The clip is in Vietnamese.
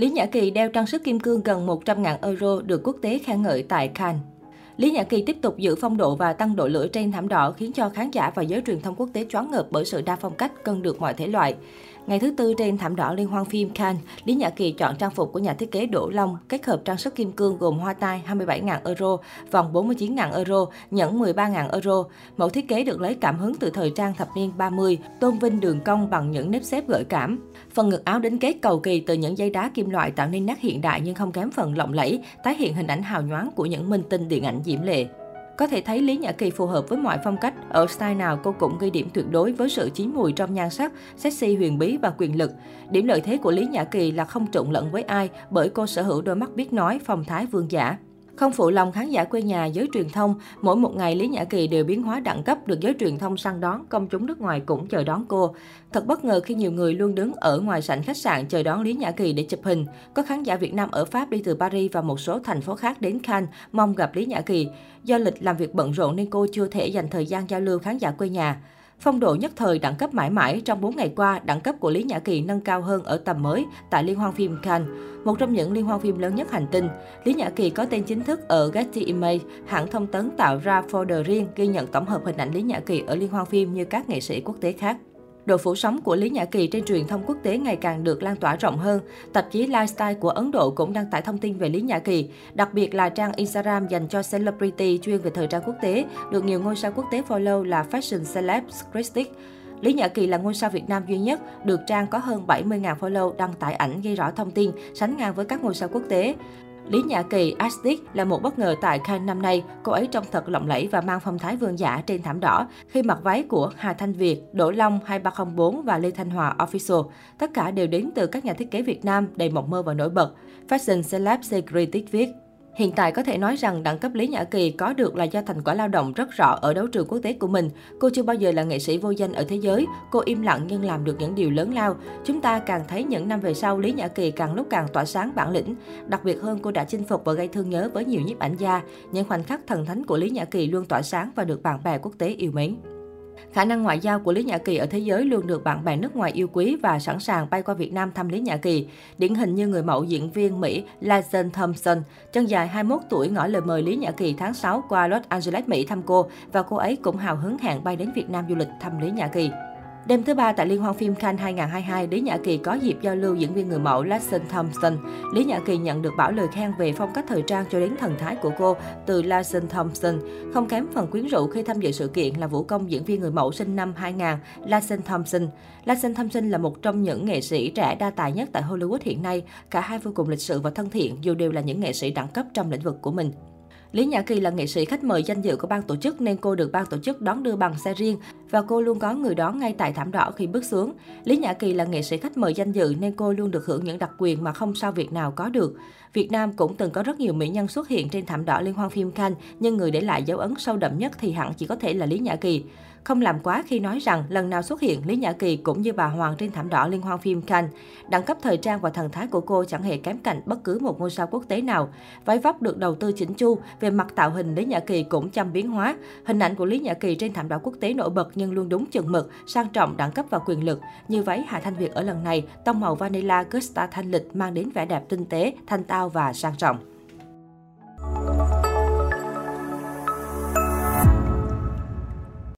Lý Nhã Kỳ đeo trang sức kim cương gần 100.000 euro được quốc tế khen ngợi tại Cannes. Lý Nhã Kỳ tiếp tục giữ phong độ và tăng độ lửa trên thảm đỏ, khiến cho khán giả và giới truyền thông quốc tế choáng ngợp bởi sự đa phong cách, cân được mọi thể loại. Ngày thứ tư trên thảm đỏ liên hoan phim Cannes, Lý Nhã Kỳ chọn trang phục của nhà thiết kế Đỗ Long, kết hợp trang sức kim cương gồm hoa tai 27.000 euro, vòng 49.000 euro, nhẫn 13.000 euro. Mẫu thiết kế được lấy cảm hứng từ thời trang thập niên 30, tôn vinh đường cong bằng những nếp xếp gợi cảm. Phần ngực áo đính kết cầu kỳ từ những dây đá kim loại tạo nên nét hiện đại nhưng không kém phần lộng lẫy, tái hiện hình ảnh hào nhoáng của những minh tinh điện ảnh diễm lệ. Có thể thấy Lý Nhã Kỳ phù hợp với mọi phong cách, ở style nào cô cũng ghi điểm tuyệt đối với sự chín mùi trong nhan sắc, sexy huyền bí và quyền lực. Điểm lợi thế của Lý Nhã Kỳ là không trộn lẫn với ai bởi cô sở hữu đôi mắt biết nói, phong thái vương giả. Không phụ lòng khán giả quê nhà giới truyền thông, mỗi một ngày Lý Nhã Kỳ đều biến hóa đẳng cấp được giới truyền thông săn đón, công chúng nước ngoài cũng chờ đón cô. Thật bất ngờ khi nhiều người luôn đứng ở ngoài sảnh khách sạn chờ đón Lý Nhã Kỳ để chụp hình. Có khán giả Việt Nam ở Pháp đi từ Paris và một số thành phố khác đến Cannes mong gặp Lý Nhã Kỳ. Do lịch làm việc bận rộn nên cô chưa thể dành thời gian giao lưu khán giả quê nhà. Phong độ nhất thời đẳng cấp mãi mãi, trong 4 ngày qua, đẳng cấp của Lý Nhã Kỳ nâng cao hơn ở tầm mới tại Liên hoan phim Cannes, một trong những liên hoan phim lớn nhất hành tinh. Lý Nhã Kỳ có tên chính thức ở Getty Images, hãng thông tấn tạo ra folder riêng ghi nhận tổng hợp hình ảnh Lý Nhã Kỳ ở liên hoan phim như các nghệ sĩ quốc tế khác. Độ phủ sóng của Lý Nhã Kỳ trên truyền thông quốc tế ngày càng được lan tỏa rộng hơn. Tạp chí Lifestyle của Ấn Độ cũng đăng tải thông tin về Lý Nhã Kỳ, đặc biệt là trang Instagram dành cho celebrity chuyên về thời trang quốc tế, được nhiều ngôi sao quốc tế follow là Fashion Celebs Christic. Lý Nhã Kỳ là ngôi sao Việt Nam duy nhất được trang có hơn 70.000 follow đăng tải ảnh ghi rõ thông tin, sánh ngang với các ngôi sao quốc tế. Lý Nhã Kỳ Astic là một bất ngờ tại Cannes năm nay. Cô ấy trông thật lộng lẫy và mang phong thái vương giả trên thảm đỏ khi mặc váy của Hà Thanh Việt, Đỗ Long 2304 và Lê Thanh Hòa Official. Tất cả đều đến từ các nhà thiết kế Việt Nam đầy mộng mơ và nổi bật. Fashion Celeb Secret viết. Hiện tại có thể nói rằng đẳng cấp Lý Nhã Kỳ có được là do thành quả lao động rất rõ ở đấu trường quốc tế của mình. Cô chưa bao giờ là nghệ sĩ vô danh ở thế giới, cô im lặng nhưng làm được những điều lớn lao. Chúng ta càng thấy những năm về sau Lý Nhã Kỳ càng lúc càng tỏa sáng bản lĩnh. Đặc biệt hơn cô đã chinh phục và gây thương nhớ với nhiều nhiếp ảnh gia. Những khoảnh khắc thần thánh của Lý Nhã Kỳ luôn tỏa sáng và được bạn bè quốc tế yêu mến. Khả năng ngoại giao của Lý Nhã Kỳ ở thế giới luôn được bạn bè nước ngoài yêu quý và sẵn sàng bay qua Việt Nam thăm Lý Nhã Kỳ. Điển hình như người mẫu diễn viên Mỹ Lazen Thompson, chân dài 21 tuổi ngỏ lời mời Lý Nhã Kỳ tháng 6 qua Los Angeles, Mỹ thăm cô và cô ấy cũng hào hứng hẹn bay đến Việt Nam du lịch thăm Lý Nhã Kỳ. Đêm thứ ba tại Liên hoan phim Cannes 2022, Lý Nhã Kỳ có dịp giao lưu diễn viên người mẫu Lassen Thompson. Lý Nhã Kỳ nhận được bảo lời khen về phong cách thời trang cho đến thần thái của cô từ Lassen Thompson. Không kém phần quyến rũ khi tham dự sự kiện là vũ công diễn viên người mẫu sinh năm 2000, Lassen Thompson. Lassen Thompson là một trong những nghệ sĩ trẻ đa tài nhất tại Hollywood hiện nay. Cả hai vô cùng lịch sự và thân thiện dù đều là những nghệ sĩ đẳng cấp trong lĩnh vực của mình. Lý Nhã Kỳ là nghệ sĩ khách mời danh dự của ban tổ chức nên cô được ban tổ chức đón đưa bằng xe riêng và cô luôn có người đón ngay tại thảm đỏ khi bước xuống. Lý Nhã Kỳ là nghệ sĩ khách mời danh dự nên cô luôn được hưởng những đặc quyền mà không sao Việt nào có được. Việt Nam cũng từng có rất nhiều mỹ nhân xuất hiện trên thảm đỏ liên hoan phim Cannes, nhưng người để lại dấu ấn sâu đậm nhất thì hẳn chỉ có thể là Lý Nhã Kỳ. Không làm quá khi nói rằng lần nào xuất hiện Lý Nhã Kỳ cũng như bà Hoàng trên thảm đỏ liên hoan phim Cannes. Đẳng cấp thời trang và thần thái của cô chẳng hề kém cạnh bất cứ một ngôi sao quốc tế nào. Váy vóc được đầu tư chỉnh chu, về mặt tạo hình Lý Nhã Kỳ cũng chăm biến hóa. Hình ảnh của Lý Nhã Kỳ trên thảm đỏ quốc tế nổi bật nhưng luôn đúng chừng mực, sang trọng, đẳng cấp và quyền lực. Như váy Hà Thanh Việt ở lần này, tông màu vanilla Gusta thanh lịch mang đến vẻ đẹp tinh tế, thanh tao và sang trọng.